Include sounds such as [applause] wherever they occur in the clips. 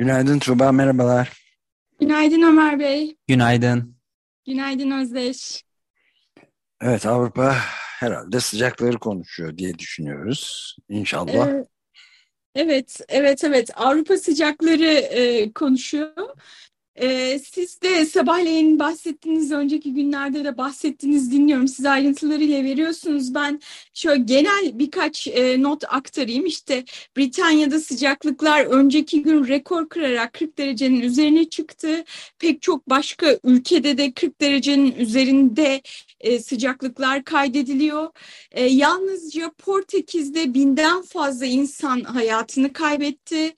Günaydın Tuğba, merhabalar. Günaydın Ömer Bey. Günaydın. Günaydın Özdeş. Evet Avrupa herhalde sıcakları konuşuyor diye düşünüyoruz. İnşallah. Ee, evet, evet, evet. Avrupa sıcakları e, konuşuyor. Ee, siz de sabahleyin bahsettiğiniz, önceki günlerde de bahsettiğiniz dinliyorum. Siz ayrıntılarıyla veriyorsunuz. Ben şöyle genel birkaç e, not aktarayım. İşte Britanya'da sıcaklıklar önceki gün rekor kırarak 40 derecenin üzerine çıktı. Pek çok başka ülkede de 40 derecenin üzerinde e, sıcaklıklar kaydediliyor. E, yalnızca Portekiz'de binden fazla insan hayatını kaybetti.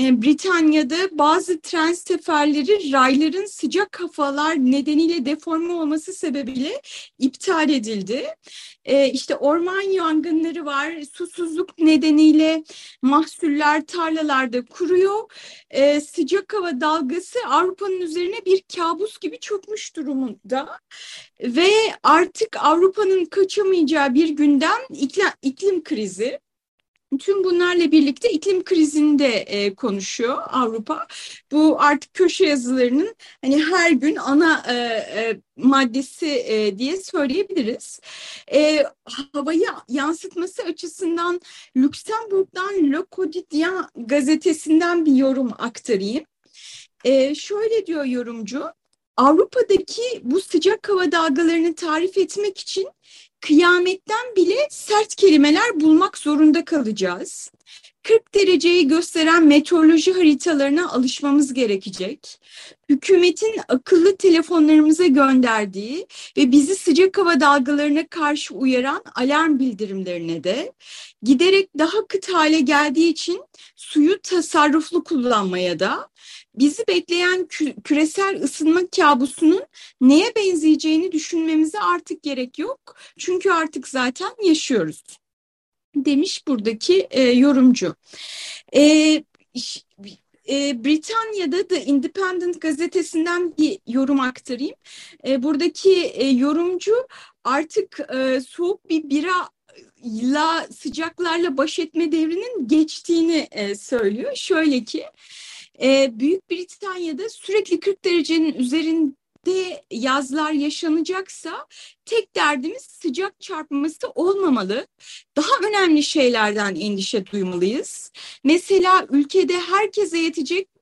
E, Britanya'da bazı tren seferleri rayların sıcak havalar nedeniyle deforme olması sebebiyle iptal edildi. E, işte orman yangınları var, susuzluk nedeniyle mahsuller tarlalarda kuruyor. E, sıcak hava dalgası Avrupa'nın üzerine bir kabus gibi çökmüş durumunda. Ve artık Avrupa'nın kaçamayacağı bir günden iklim, iklim krizi. Tüm bunlarla birlikte iklim krizini de e, konuşuyor Avrupa. Bu artık köşe yazılarının hani her gün ana e, e, maddesi e, diye söyleyebiliriz. E, havayı yansıtması açısından Lüksemburg'dan Le Quotidien gazetesinden bir yorum aktarayım. E, şöyle diyor yorumcu, Avrupa'daki bu sıcak hava dalgalarını tarif etmek için kıyametten bile sert kelimeler bulmak zorunda kalacağız. 40 dereceyi gösteren meteoroloji haritalarına alışmamız gerekecek. Hükümetin akıllı telefonlarımıza gönderdiği ve bizi sıcak hava dalgalarına karşı uyaran alarm bildirimlerine de giderek daha kıt hale geldiği için suyu tasarruflu kullanmaya da bizi bekleyen kü küresel ısınma kabusunun neye benzeyeceğini düşünmemize artık gerek yok. Çünkü artık zaten yaşıyoruz demiş buradaki e, yorumcu. E, e, Britanya'da The Independent gazetesinden bir yorum aktarayım. E, buradaki e, yorumcu artık e, soğuk bir bira la sıcaklarla baş etme devrinin geçtiğini e, söylüyor. Şöyle ki e, Büyük Britanya'da sürekli 40 derecenin üzerinde yazlar yaşanacaksa tek derdimiz sıcak çarpması olmamalı. Daha önemli şeylerden endişe duymalıyız. Mesela ülkede herkese yetecek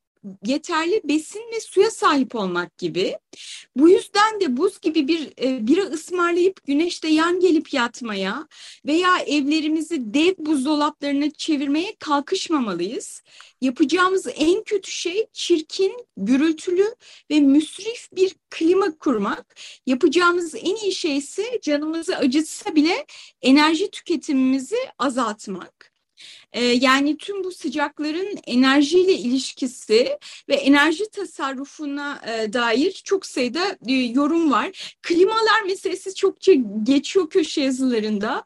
yeterli besin ve suya sahip olmak gibi. Bu yüzden de buz gibi bir e, bira ısmarlayıp güneşte yan gelip yatmaya veya evlerimizi dev buzdolaplarına çevirmeye kalkışmamalıyız. Yapacağımız en kötü şey çirkin, gürültülü ve müsrif bir klima kurmak. Yapacağımız en iyi şey ise canımızı acıtsa bile enerji tüketimimizi azaltmak. Ee, yani tüm bu sıcakların enerjiyle ilişkisi ve enerji tasarrufuna e, dair çok sayıda e, yorum var. Klimalar meselesi çokça geçiyor köşe yazılarında.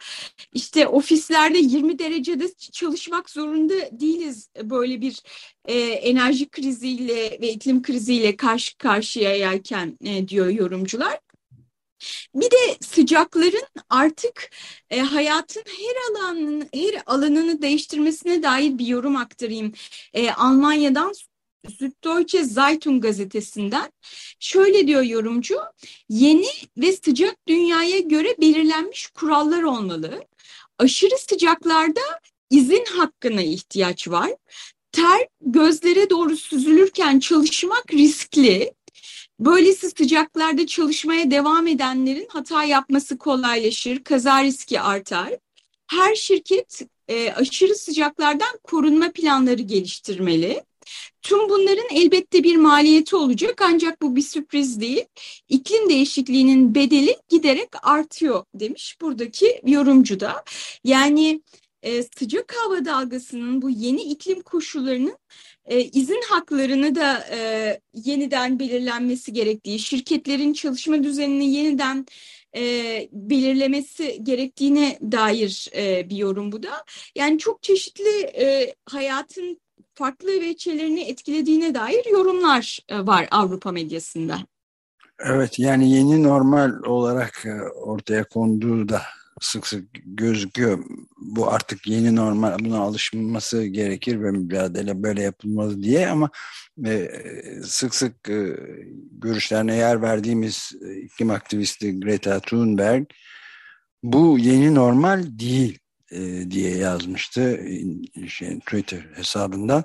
İşte ofislerde 20 derecede çalışmak zorunda değiliz böyle bir e, enerji kriziyle ve iklim kriziyle karşı karşıya yelken diyor yorumcular. Bir de sıcakların artık e, hayatın her alanını her alanını değiştirmesine dair bir yorum aktarayım. E, Almanya'dan Süddeutsche Zeitung gazetesinden şöyle diyor yorumcu, yeni ve sıcak dünyaya göre belirlenmiş kurallar olmalı. Aşırı sıcaklarda izin hakkına ihtiyaç var. Ter gözlere doğru süzülürken çalışmak riskli. Böylesi sıcaklarda çalışmaya devam edenlerin hata yapması kolaylaşır, kaza riski artar. Her şirket e, aşırı sıcaklardan korunma planları geliştirmeli. Tüm bunların elbette bir maliyeti olacak ancak bu bir sürpriz değil. İklim değişikliğinin bedeli giderek artıyor demiş buradaki yorumcu da. Yani e, sıcak hava dalgasının bu yeni iklim koşullarının e, izin haklarını da e, yeniden belirlenmesi gerektiği, şirketlerin çalışma düzenini yeniden e, belirlemesi gerektiğine dair e, bir yorum bu da. Yani çok çeşitli e, hayatın farklı veçelerini etkilediğine dair yorumlar e, var Avrupa medyasında. Evet yani yeni normal olarak e, ortaya konduğu da sık sık gözüküyor. Bu artık yeni normal buna alışılması gerekir ve mücadele böyle yapılmalı diye ama e, sık sık e, görüşlerine yer verdiğimiz e, iklim aktivisti Greta Thunberg bu yeni normal değil e, diye yazmıştı şey, Twitter hesabından.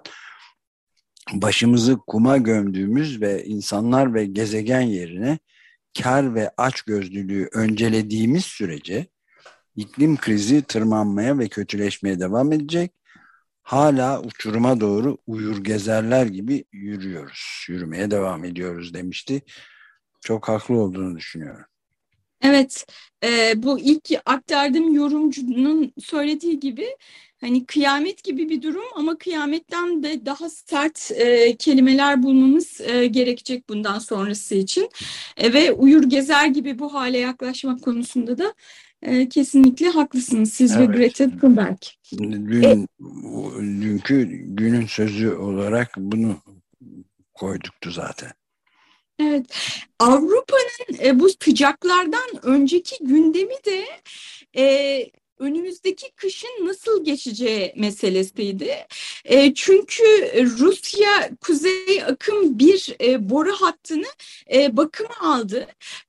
Başımızı kuma gömdüğümüz ve insanlar ve gezegen yerine kar ve açgözlülüğü öncelediğimiz sürece iklim krizi tırmanmaya ve kötüleşmeye devam edecek. Hala uçuruma doğru uyur gezerler gibi yürüyoruz, yürümeye devam ediyoruz demişti. Çok haklı olduğunu düşünüyorum. Evet, e, bu ilk aktardığım yorumcunun söylediği gibi hani kıyamet gibi bir durum ama kıyametten de daha sert e, kelimeler bulmamız e, gerekecek bundan sonrası için. E, ve uyur gezer gibi bu hale yaklaşmak konusunda da e, kesinlikle haklısınız siz evet. ve Greta Thunberg. Dün, e, dünkü günün sözü olarak bunu koyduktu zaten. Evet, Avrupa'nın e, bu sıcaklardan önceki gündemi de e, önümüzdeki kışın nasıl geçeceği meselesiydi. E, çünkü Rusya Kuzey Akım bir e, boru hattını e, bakıma aldı.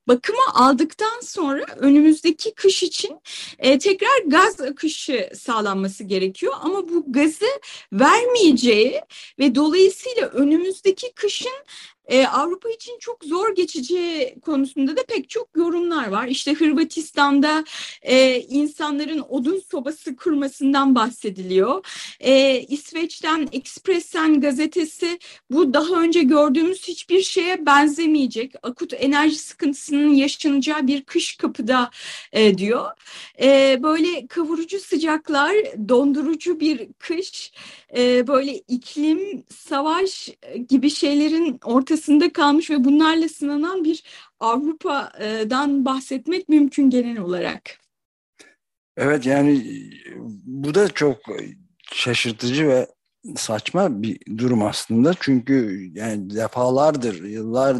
Bakıma aldıktan sonra önümüzdeki kış için e, tekrar gaz akışı sağlanması gerekiyor. Ama bu gazı vermeyeceği ve dolayısıyla önümüzdeki kışın e, Avrupa için çok zor geçeceği konusunda da pek çok yorumlar var. İşte Hırvatistan'da e, insanların odun sobası kurmasından bahsediliyor. E, İsveç'ten Expressen gazetesi bu daha önce gördüğümüz hiçbir şeye benzemeyecek. Akut enerji sıkıntısının yaşanacağı bir kış kapıda e, diyor. E, böyle kavurucu sıcaklar, dondurucu bir kış, e, böyle iklim, savaş gibi şeylerin ortaya arkasında kalmış ve bunlarla sınanan bir Avrupa'dan bahsetmek mümkün genel olarak. Evet yani bu da çok şaşırtıcı ve saçma bir durum aslında. Çünkü yani defalardır, yıllar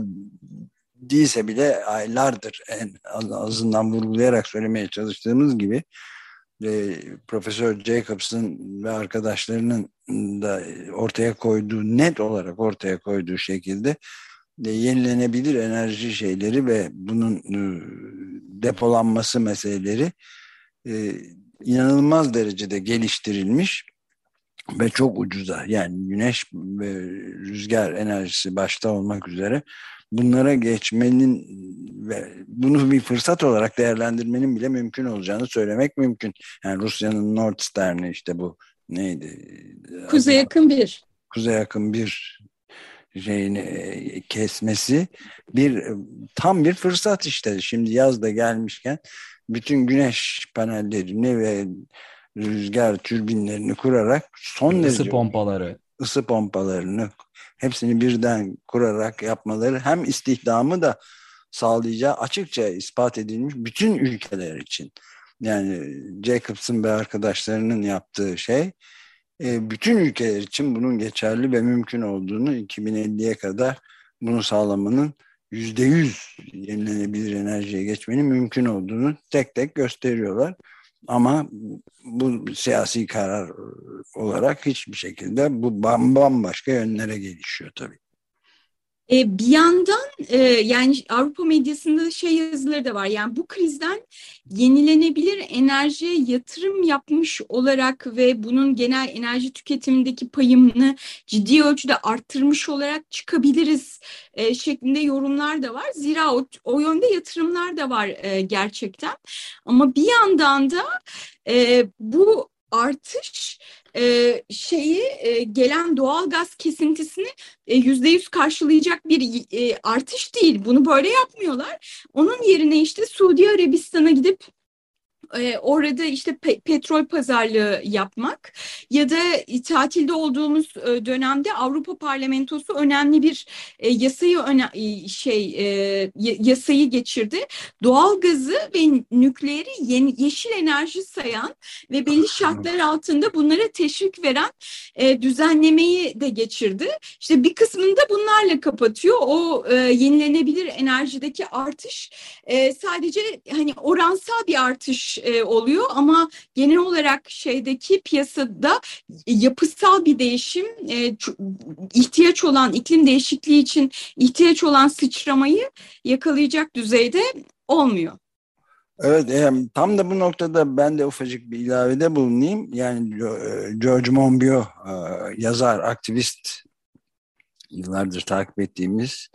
değilse bile aylardır en azından vurgulayarak söylemeye çalıştığımız gibi e, Profesör Jacobs'ın ve arkadaşlarının da ortaya koyduğu net olarak ortaya koyduğu şekilde de yenilenebilir enerji şeyleri ve bunun e, depolanması meseleleri e, inanılmaz derecede geliştirilmiş ve çok ucuza. Yani güneş ve rüzgar enerjisi başta olmak üzere bunlara geçmenin ve bunu bir fırsat olarak değerlendirmenin bile mümkün olacağını söylemek mümkün. Yani Rusya'nın Nord Stream'i işte bu neydi? Kuzey yakın bir. Kuzey yakın bir şeyini e, kesmesi bir tam bir fırsat işte. Şimdi yaz da gelmişken bütün güneş panellerini ve rüzgar türbinlerini kurarak son ısı derece pompaları ısı pompalarını hepsini birden kurarak yapmaları hem istihdamı da sağlayacağı açıkça ispat edilmiş bütün ülkeler için. Yani Jacobs'ın ve arkadaşlarının yaptığı şey e, bütün ülkeler için bunun geçerli ve mümkün olduğunu 2050'ye kadar bunu sağlamanın yüzde yüz yenilenebilir enerjiye geçmenin mümkün olduğunu tek tek gösteriyorlar. Ama bu siyasi karar olarak hiçbir şekilde bu bambaşka yönlere gelişiyor tabii. E, bir yandan e, yani Avrupa medyasında şey yazıları da var. Yani bu krizden yenilenebilir enerjiye yatırım yapmış olarak ve bunun genel enerji tüketimindeki payını ciddi ölçüde arttırmış olarak çıkabiliriz e, şeklinde yorumlar da var. Zira o, o yönde yatırımlar da var gerçekten. Ama bir yandan da bu artış e, şeyi e, gelen doğal gaz kesintisini e, yüzde yüz karşılayacak bir e, artış değil. Bunu böyle yapmıyorlar. Onun yerine işte Suudi Arabistan'a gidip e, orada işte pe petrol pazarlığı yapmak ya da tatilde olduğumuz e, dönemde Avrupa Parlamentosu önemli bir e, yasayı öne şey e, yasayı geçirdi. Doğalgazı ve nükleeri yeni, yeşil enerji sayan ve belli şartlar altında bunlara teşvik veren e, düzenlemeyi de geçirdi. İşte bir kısmını da bunlarla kapatıyor. O e, yenilenebilir enerjideki artış e, sadece hani oransal bir artış e, oluyor ama genel olarak şeydeki piyasada yapısal bir değişim e, ihtiyaç olan iklim değişikliği için ihtiyaç olan sıçramayı yakalayacak düzeyde olmuyor. Evet yani tam da bu noktada ben de ufacık bir ilavede bulunayım. Yani e, George Monbiot e, yazar, aktivist yıllardır takip ettiğimiz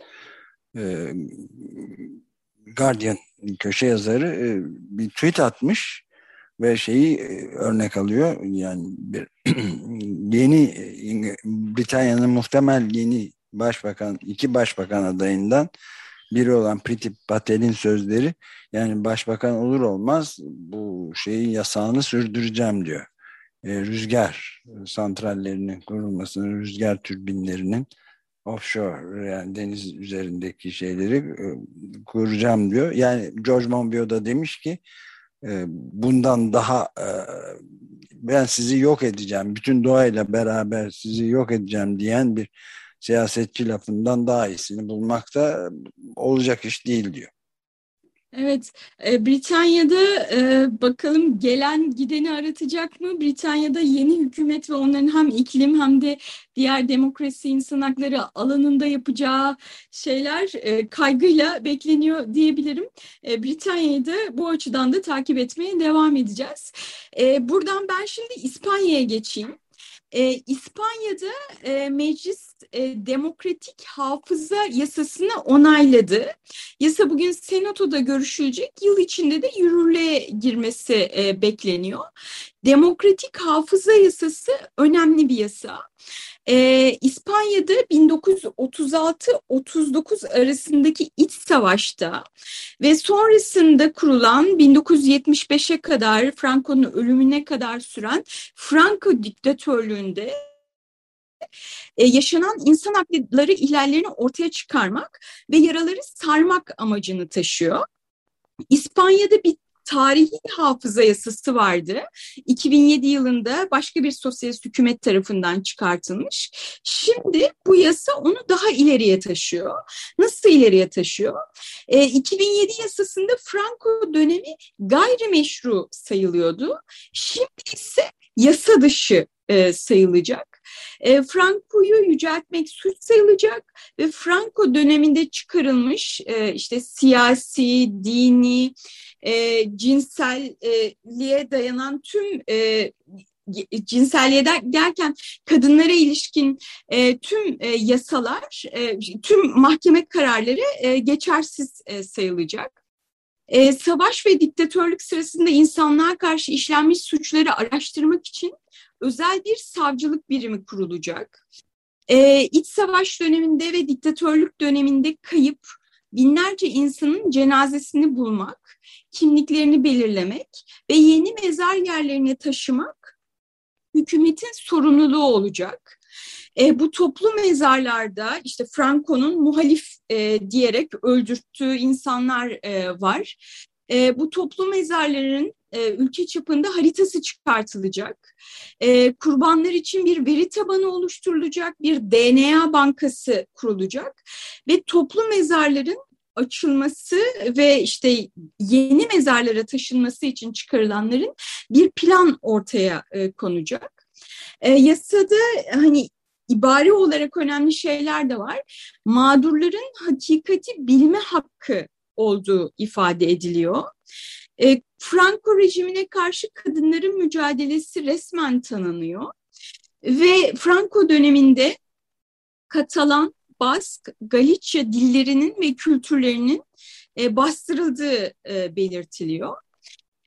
e, Guardian köşe yazarı e, bir tweet atmış ve şeyi e, örnek alıyor. Yani bir [clears throat] yeni e, Britanya'nın muhtemel yeni başbakan, iki başbakan adayından biri olan Priti Patel'in sözleri yani başbakan olur olmaz bu şeyin yasağını sürdüreceğim diyor. E, rüzgar santrallerinin kurulmasını, rüzgar türbinlerinin offshore yani deniz üzerindeki şeyleri e, kuracağım diyor. Yani George Monbiot da demiş ki e, bundan daha e, ben sizi yok edeceğim, bütün doğayla beraber sizi yok edeceğim diyen bir siyasetçi lafından daha iyisini bulmak da olacak iş değil diyor. Evet, e, Britanya'da e, bakalım gelen gideni aratacak mı? Britanya'da yeni hükümet ve onların hem iklim hem de diğer demokrasi insan hakları alanında yapacağı şeyler e, kaygıyla bekleniyor diyebilirim. E, Britanya'yı da bu açıdan da takip etmeye devam edeceğiz. E, buradan ben şimdi İspanya'ya geçeyim. E, İspanya'da e, meclis e, demokratik hafıza yasasını onayladı. Yasa bugün Senato'da görüşülecek. Yıl içinde de yürürlüğe girmesi e, bekleniyor. Demokratik hafıza yasası önemli bir yasa. Ee, İspanya'da 1936-39 arasındaki iç savaşta ve sonrasında kurulan 1975'e kadar Franco'nun ölümüne kadar süren Franco diktatörlüğünde e, yaşanan insan hakları ihlallerini ortaya çıkarmak ve yaraları sarmak amacını taşıyor. İspanya'da bir tarihi hafıza yasası vardı. 2007 yılında başka bir sosyalist hükümet tarafından çıkartılmış. Şimdi bu yasa onu daha ileriye taşıyor. Nasıl ileriye taşıyor? E, 2007 yasasında Franco dönemi gayrimeşru sayılıyordu. Şimdi ise yasa dışı e, sayılacak. E, Franco'yu yüceltmek suç sayılacak ve Franco döneminde çıkarılmış e, işte siyasi, dini, e, cinselliğe dayanan tüm e, cinselliğe derken kadınlara ilişkin e, tüm e, yasalar, e, tüm mahkeme kararları e, geçersiz e, sayılacak. E, savaş ve diktatörlük sırasında insanlığa karşı işlenmiş suçları araştırmak için özel bir savcılık birimi kurulacak. E, iç savaş döneminde ve diktatörlük döneminde kayıp binlerce insanın cenazesini bulmak, kimliklerini belirlemek ve yeni mezar yerlerine taşımak hükümetin sorumluluğu olacak. E, bu toplu mezarlarda işte Franco'nun muhalif e, diyerek öldürttüğü insanlar e, var. E, bu toplu mezarların e, ülke çapında haritası çıkartılacak. E, kurbanlar için bir veri tabanı oluşturulacak, bir DNA bankası kurulacak ve toplu mezarların açılması ve işte yeni mezarlara taşınması için çıkarılanların bir plan ortaya e, konacak. E, yasada hani ibare olarak önemli şeyler de var. Mağdurların hakikati bilme hakkı olduğu ifade ediliyor. E, Franco rejimine karşı kadınların mücadelesi resmen tanınıyor. Ve Franco döneminde Katalan, Bask, Galicia dillerinin ve kültürlerinin e, bastırıldığı e, belirtiliyor.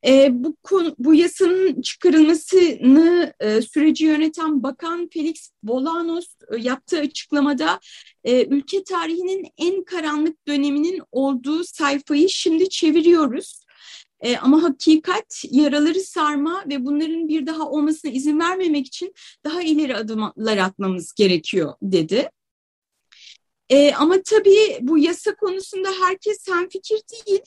E, bu konu, bu yasanın çıkarılmasını e, süreci yöneten Bakan Felix Bolanos yaptığı açıklamada e, ülke tarihinin en karanlık döneminin olduğu sayfayı şimdi çeviriyoruz E, ama hakikat yaraları sarma ve bunların bir daha olmasına izin vermemek için daha ileri adımlar atmamız gerekiyor dedi. E, ama tabii bu yasa konusunda herkes fikir değil.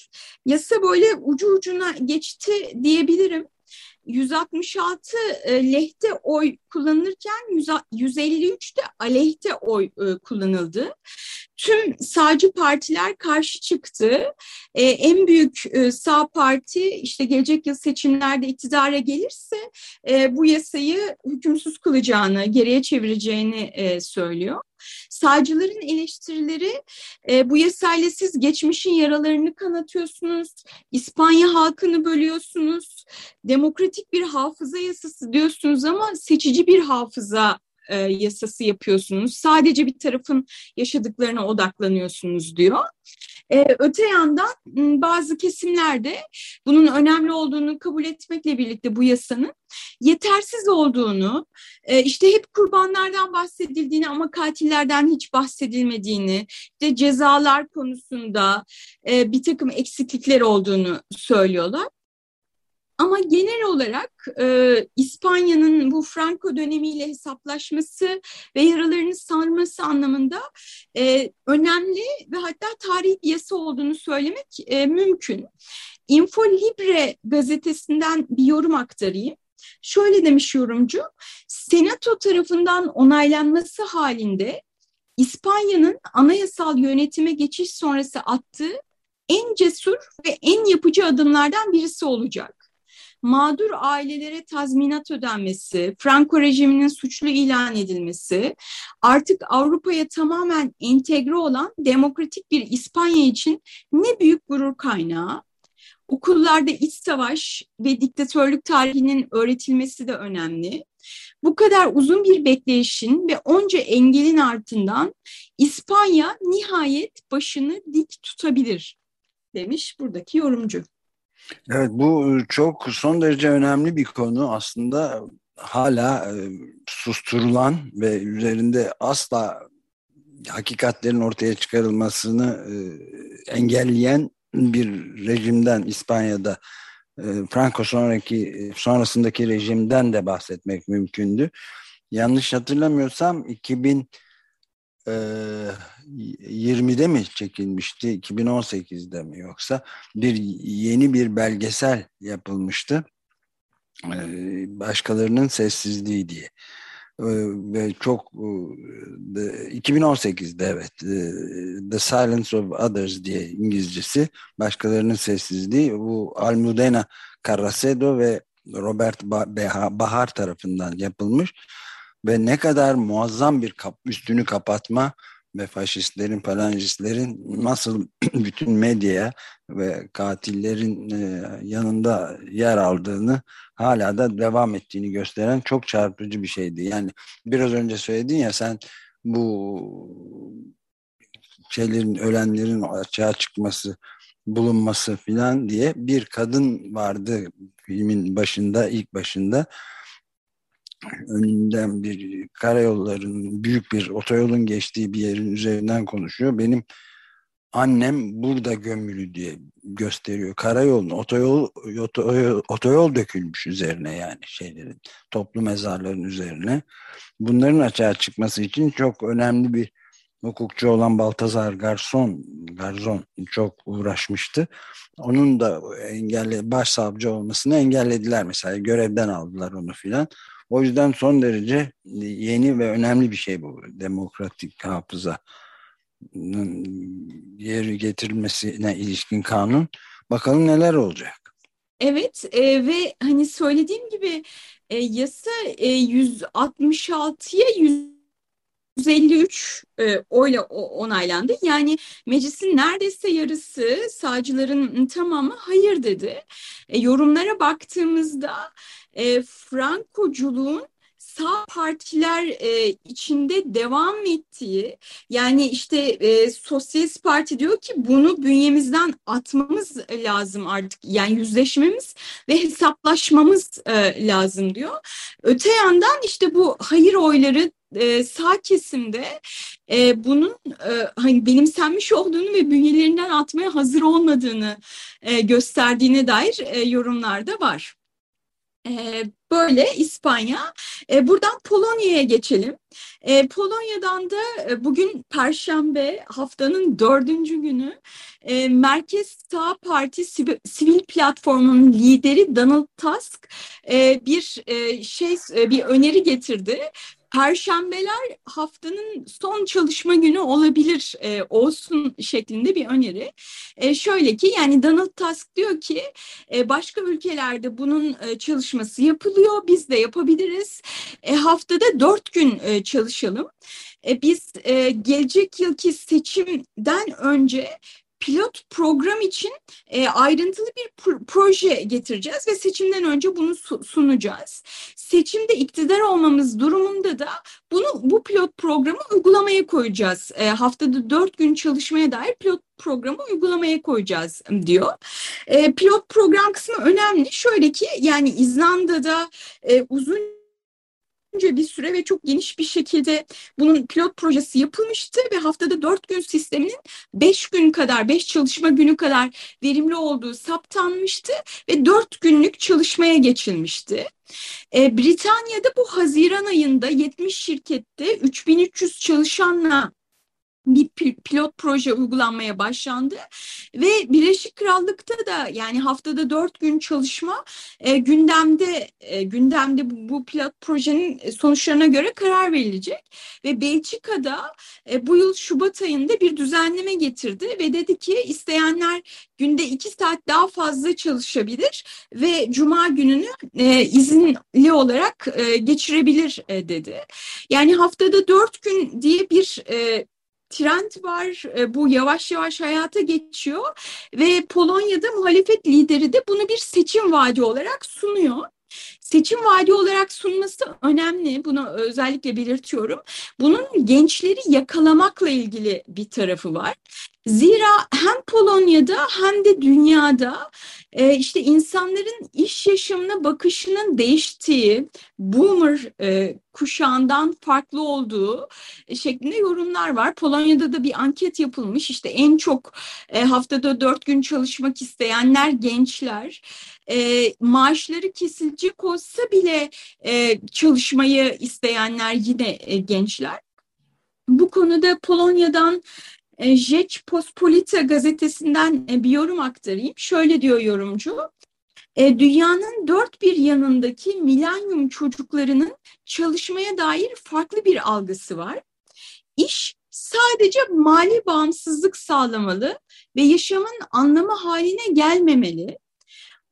Yasa böyle ucu ucuna geçti diyebilirim. 166 e, lehte oy kullanılırken 153 de aleyhte oy e, kullanıldı. Tüm sağcı partiler karşı çıktı. E, en büyük sağ parti işte gelecek yıl seçimlerde iktidara gelirse bu yasayı hükümsüz kılacağını, geriye çevireceğini söylüyor. Sağcıların eleştirileri e, bu yasayla siz geçmişin yaralarını kanatıyorsunuz, İspanya halkını bölüyorsunuz, demokratik bir hafıza yasası diyorsunuz ama seçici bir hafıza e, yasası yapıyorsunuz. Sadece bir tarafın yaşadıklarına odaklanıyorsunuz diyor. E, öte yandan bazı kesimlerde bunun önemli olduğunu kabul etmekle birlikte bu yasanın yetersiz olduğunu, e, işte hep kurbanlardan bahsedildiğini ama katillerden hiç bahsedilmediğini, işte cezalar konusunda e, bir takım eksiklikler olduğunu söylüyorlar. Ama genel olarak e, İspanya'nın bu Franco dönemiyle hesaplaşması ve yaralarını sarması anlamında e, önemli ve hatta tarihi bir yasa olduğunu söylemek e, mümkün. Info Libre gazetesinden bir yorum aktarayım. Şöyle demiş yorumcu, Senato tarafından onaylanması halinde İspanya'nın anayasal yönetime geçiş sonrası attığı en cesur ve en yapıcı adımlardan birisi olacak mağdur ailelere tazminat ödenmesi, Franco rejiminin suçlu ilan edilmesi, artık Avrupa'ya tamamen entegre olan demokratik bir İspanya için ne büyük gurur kaynağı. Okullarda iç savaş ve diktatörlük tarihinin öğretilmesi de önemli. Bu kadar uzun bir bekleyişin ve onca engelin ardından İspanya nihayet başını dik tutabilir demiş buradaki yorumcu. Evet bu e, çok son derece önemli bir konu aslında hala e, susturulan ve üzerinde asla hakikatlerin ortaya çıkarılmasını e, engelleyen bir rejimden İspanya'da Franco sonraki sonrasındaki rejimden de bahsetmek mümkündü. Yanlış hatırlamıyorsam 2000 20'de mi çekilmişti 2018'de mi yoksa? Bir yeni bir belgesel yapılmıştı. Başkalarının sessizliği diye. Ve çok 2018'de evet The Silence of Others diye İngilizcesi başkalarının sessizliği. Bu Almudena Carracedo ve Robert Bahar tarafından yapılmış ve ne kadar muazzam bir kap, üstünü kapatma ve faşistlerin, falangistlerin nasıl [clears throat] bütün medyaya ve katillerin e, yanında yer aldığını hala da devam ettiğini gösteren çok çarpıcı bir şeydi. Yani biraz önce söyledin ya sen bu şeylerin, ölenlerin açığa çıkması, bulunması filan diye bir kadın vardı filmin başında, ilk başında önünden bir karayolların büyük bir otoyolun geçtiği bir yerin üzerinden konuşuyor. Benim annem burada gömülü diye gösteriyor. Karayolun otoyol, otoyol, otoyol dökülmüş üzerine yani şeylerin toplu mezarların üzerine. Bunların açığa çıkması için çok önemli bir hukukçu olan Baltazar Garson, Garzon çok uğraşmıştı. Onun da engelle başsavcı olmasını engellediler mesela. Görevden aldılar onu filan. O yüzden son derece yeni ve önemli bir şey bu demokratik hafıza yeri getirilmesine ilişkin kanun. Bakalım neler olacak. Evet e, ve hani söylediğim gibi e, yasa e, 166'ya 153 e, oyla onaylandı. Yani meclisin neredeyse yarısı sağcıların tamamı hayır dedi. E, yorumlara baktığımızda e, Frankoculuğun sağ partiler e, içinde devam ettiği yani işte e, Sosyalist Parti diyor ki bunu bünyemizden atmamız lazım artık yani yüzleşmemiz ve hesaplaşmamız e, lazım diyor. Öte yandan işte bu hayır oyları e, sağ kesimde e, bunun e, hani benimsenmiş olduğunu ve bünyelerinden atmaya hazır olmadığını e, gösterdiğine dair e, yorumlar da var. E, böyle İspanya. E, buradan Polonya'ya geçelim. E, Polonya'dan da e, bugün Perşembe haftanın dördüncü günü e, Merkez Sağ Parti Sivil Platformu'nun lideri Donald Tusk e, bir e, şey e, bir öneri getirdi. Perşembeler haftanın son çalışma günü olabilir e, olsun şeklinde bir öneri. E, şöyle ki yani Donald Tusk diyor ki e, başka ülkelerde bunun e, çalışması yapılıyor biz de yapabiliriz. E, haftada dört gün e, çalışalım. E, biz e, gelecek yılki seçimden önce pilot program için e, ayrıntılı bir proje getireceğiz ve seçimden önce bunu sunacağız. Seçimde iktidar olmamız durumunda da bunu bu pilot programı uygulamaya koyacağız. E, haftada dört gün çalışmaya dair pilot programı uygulamaya koyacağız diyor. E, pilot program kısmı önemli. Şöyle ki yani İzlanda'da e, uzun önce bir süre ve çok geniş bir şekilde bunun pilot projesi yapılmıştı ve haftada dört gün sisteminin beş gün kadar, beş çalışma günü kadar verimli olduğu saptanmıştı ve dört günlük çalışmaya geçilmişti. E, Britanya'da bu Haziran ayında 70 şirkette 3300 çalışanla bir pilot proje uygulanmaya başlandı ve Birleşik Krallık'ta da yani haftada dört gün çalışma e, gündemde e, gündemde bu, bu pilot projenin sonuçlarına göre karar verilecek ve Belçika'da e, bu yıl Şubat ayında bir düzenleme getirdi ve dedi ki isteyenler günde iki saat daha fazla çalışabilir ve Cuma gününü e, izinli olarak e, geçirebilir e, dedi. Yani haftada dört gün diye bir e, trend var. E, bu yavaş yavaş hayata geçiyor ve Polonya'da muhalefet lideri de bunu bir seçim vaadi olarak sunuyor. Seçim vaadi olarak sunması önemli. Bunu özellikle belirtiyorum. Bunun gençleri yakalamakla ilgili bir tarafı var. Zira hem Polonya'da hem de dünyada e, işte insanların iş yaşamına bakışının değiştiği, boomer e, kuşağından farklı olduğu şeklinde yorumlar var. Polonya'da da bir anket yapılmış. İşte en çok e, haftada dört gün çalışmak isteyenler gençler. E, maaşları kesilecek olsa bile e, çalışmayı isteyenler yine e, gençler. Bu konuda Polonya'dan e, Rzecz Pospolita gazetesinden e, bir yorum aktarayım. Şöyle diyor yorumcu. E, dünyanın dört bir yanındaki milenyum çocuklarının çalışmaya dair farklı bir algısı var. İş sadece mali bağımsızlık sağlamalı ve yaşamın anlamı haline gelmemeli.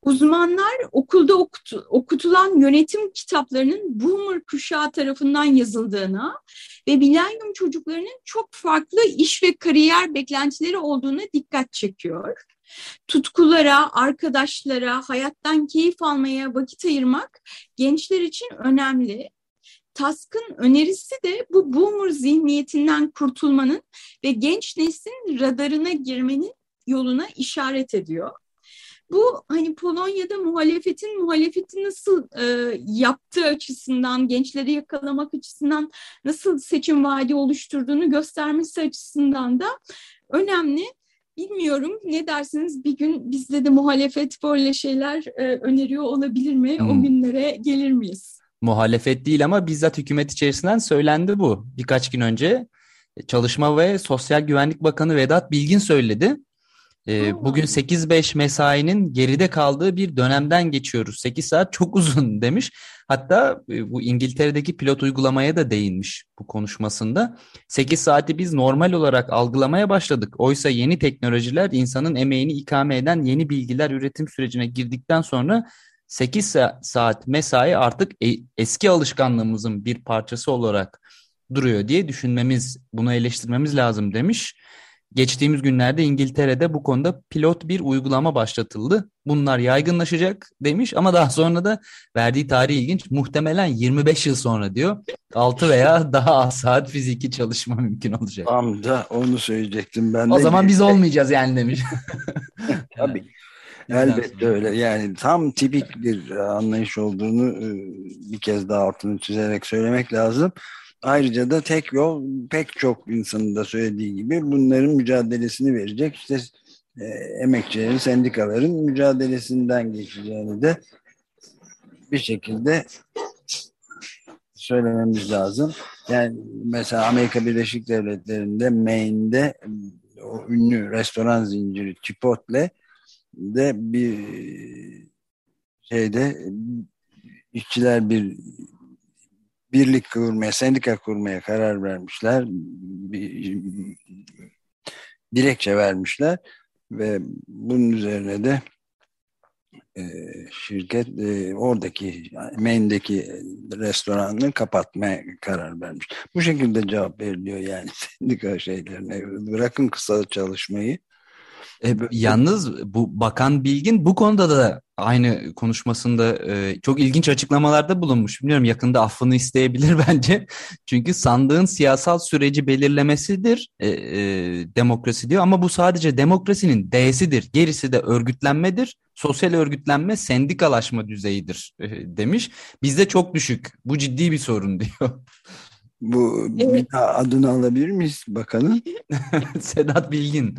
Uzmanlar okulda okutu, okutulan yönetim kitaplarının boomer kuşağı tarafından yazıldığına ve milenyum çocuklarının çok farklı iş ve kariyer beklentileri olduğuna dikkat çekiyor. Tutkulara, arkadaşlara, hayattan keyif almaya vakit ayırmak gençler için önemli. Task'ın önerisi de bu boomer zihniyetinden kurtulmanın ve genç neslin radarına girmenin yoluna işaret ediyor. Bu hani Polonya'da muhalefetin muhalefeti nasıl e, yaptığı açısından, gençleri yakalamak açısından nasıl seçim vaadi oluşturduğunu göstermesi açısından da önemli. Bilmiyorum ne dersiniz bir gün bizde de muhalefet böyle şeyler e, öneriyor olabilir mi? Hmm. O günlere gelir miyiz? Muhalefet değil ama bizzat hükümet içerisinden söylendi bu. Birkaç gün önce Çalışma ve Sosyal Güvenlik Bakanı Vedat Bilgin söyledi. E, bugün 8-5 mesainin geride kaldığı bir dönemden geçiyoruz. 8 saat çok [laughs] uzun demiş. Hatta e, bu İngiltere'deki pilot uygulamaya da değinmiş bu konuşmasında. 8 saati biz normal olarak algılamaya başladık. Oysa yeni teknolojiler insanın emeğini ikame eden yeni bilgiler üretim sürecine girdikten sonra 8 saat mesai artık e, eski alışkanlığımızın bir parçası olarak duruyor diye düşünmemiz, bunu eleştirmemiz lazım demiş. Geçtiğimiz günlerde İngiltere'de bu konuda pilot bir uygulama başlatıldı. Bunlar yaygınlaşacak demiş ama daha sonra da verdiği tarih ilginç. Muhtemelen 25 yıl sonra diyor. 6 veya daha az saat fiziki çalışma mümkün olacak. Tam da onu söyleyecektim ben de. O zaman biz [laughs] olmayacağız yani demiş. [laughs] Tabii. Elbette öyle. Yani tam tipik bir anlayış olduğunu e, bir kez daha altını çizerek söylemek lazım. Ayrıca da tek yol pek çok insanın da söylediği gibi bunların mücadelesini verecek. İşte e, emekçilerin, sendikaların mücadelesinden geçeceğini de bir şekilde söylememiz lazım. Yani mesela Amerika Birleşik Devletleri'nde Maine'de o ünlü restoran zinciri Chipotle de bir şeyde işçiler bir birlik kurmaya, sendika kurmaya karar vermişler. Bir, dilekçe vermişler ve bunun üzerine de e, şirket e, oradaki Maine'deki restoranını kapatmaya karar vermiş. Bu şekilde cevap veriliyor yani [laughs] sendika şeylerine. Bırakın kısa çalışmayı. E, yalnız bu Bakan Bilgin bu konuda da aynı konuşmasında e, çok ilginç açıklamalarda bulunmuş. Bilmiyorum yakında affını isteyebilir [laughs] bence. Çünkü sandığın siyasal süreci belirlemesidir e, e, demokrasi diyor ama bu sadece demokrasinin D'sidir. Gerisi de örgütlenmedir. Sosyal örgütlenme sendikalaşma düzeyidir e, demiş. Bizde çok düşük. Bu ciddi bir sorun [laughs] diyor. Bu evet. bir daha adını alabilir miyiz bakanın? [laughs] Sedat Bilgin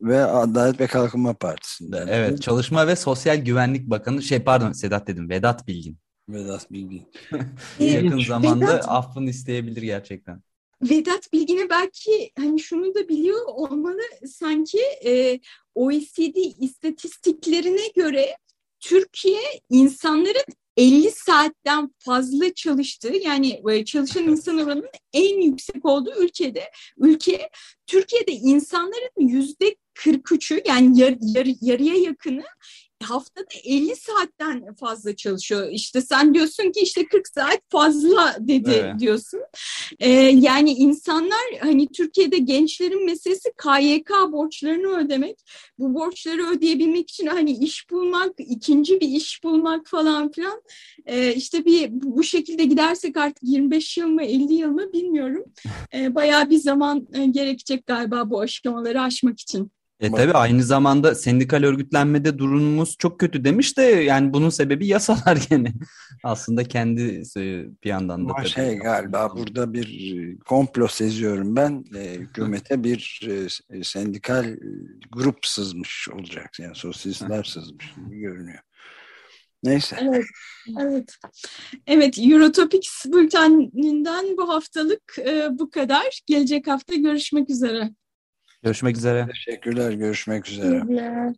ve Adalet ve Kalkınma Partisi'nden. Evet, Çalışma ve Sosyal Güvenlik Bakanı, şey pardon Sedat dedim, Vedat Bilgin. Vedat Bilgin. [laughs] Yakın zamanda Vedat, affını isteyebilir gerçekten. Vedat Bilgin'e belki hani şunu da biliyor olmalı sanki e, OECD istatistiklerine göre Türkiye insanların 50 saatten fazla çalıştığı yani e, çalışan insan oranının en yüksek olduğu ülkede ülke Türkiye'de insanların yüzde 43'ü yani yar, yar, yarıya yakını haftada 50 saatten fazla çalışıyor. İşte sen diyorsun ki işte 40 saat fazla dedi evet. diyorsun. Ee, yani insanlar hani Türkiye'de gençlerin meselesi KYK borçlarını ödemek. Bu borçları ödeyebilmek için hani iş bulmak, ikinci bir iş bulmak falan filan. Ee, işte bir bu şekilde gidersek artık 25 yıl mı 50 yıl mı bilmiyorum. Ee, bayağı bir zaman e, gerekecek galiba bu aşamaları aşmak için. E tabii aynı zamanda sendikal örgütlenmede durumumuz çok kötü demiş de yani bunun sebebi yasalar [laughs] gene. Aslında kendi bir yandan da. Ama şey galiba burada bir komplo seziyorum ben. E, hükümete bir e, sendikal grup sızmış olacak. Yani sosyalistler sızmış gibi görünüyor. Neyse. Evet, evet. Evet, Eurotopics bülteninden bu haftalık e, bu kadar. Gelecek hafta görüşmek üzere. Görüşmek üzere. Teşekkürler. Görüşmek üzere. Teşekkürler.